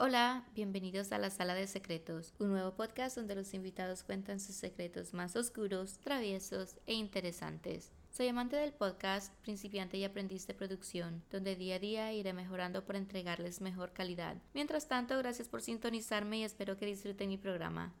Hola, bienvenidos a la Sala de Secretos, un nuevo podcast donde los invitados cuentan sus secretos más oscuros, traviesos e interesantes. Soy amante del podcast, principiante y aprendiz de producción, donde día a día iré mejorando por entregarles mejor calidad. Mientras tanto, gracias por sintonizarme y espero que disfruten mi programa.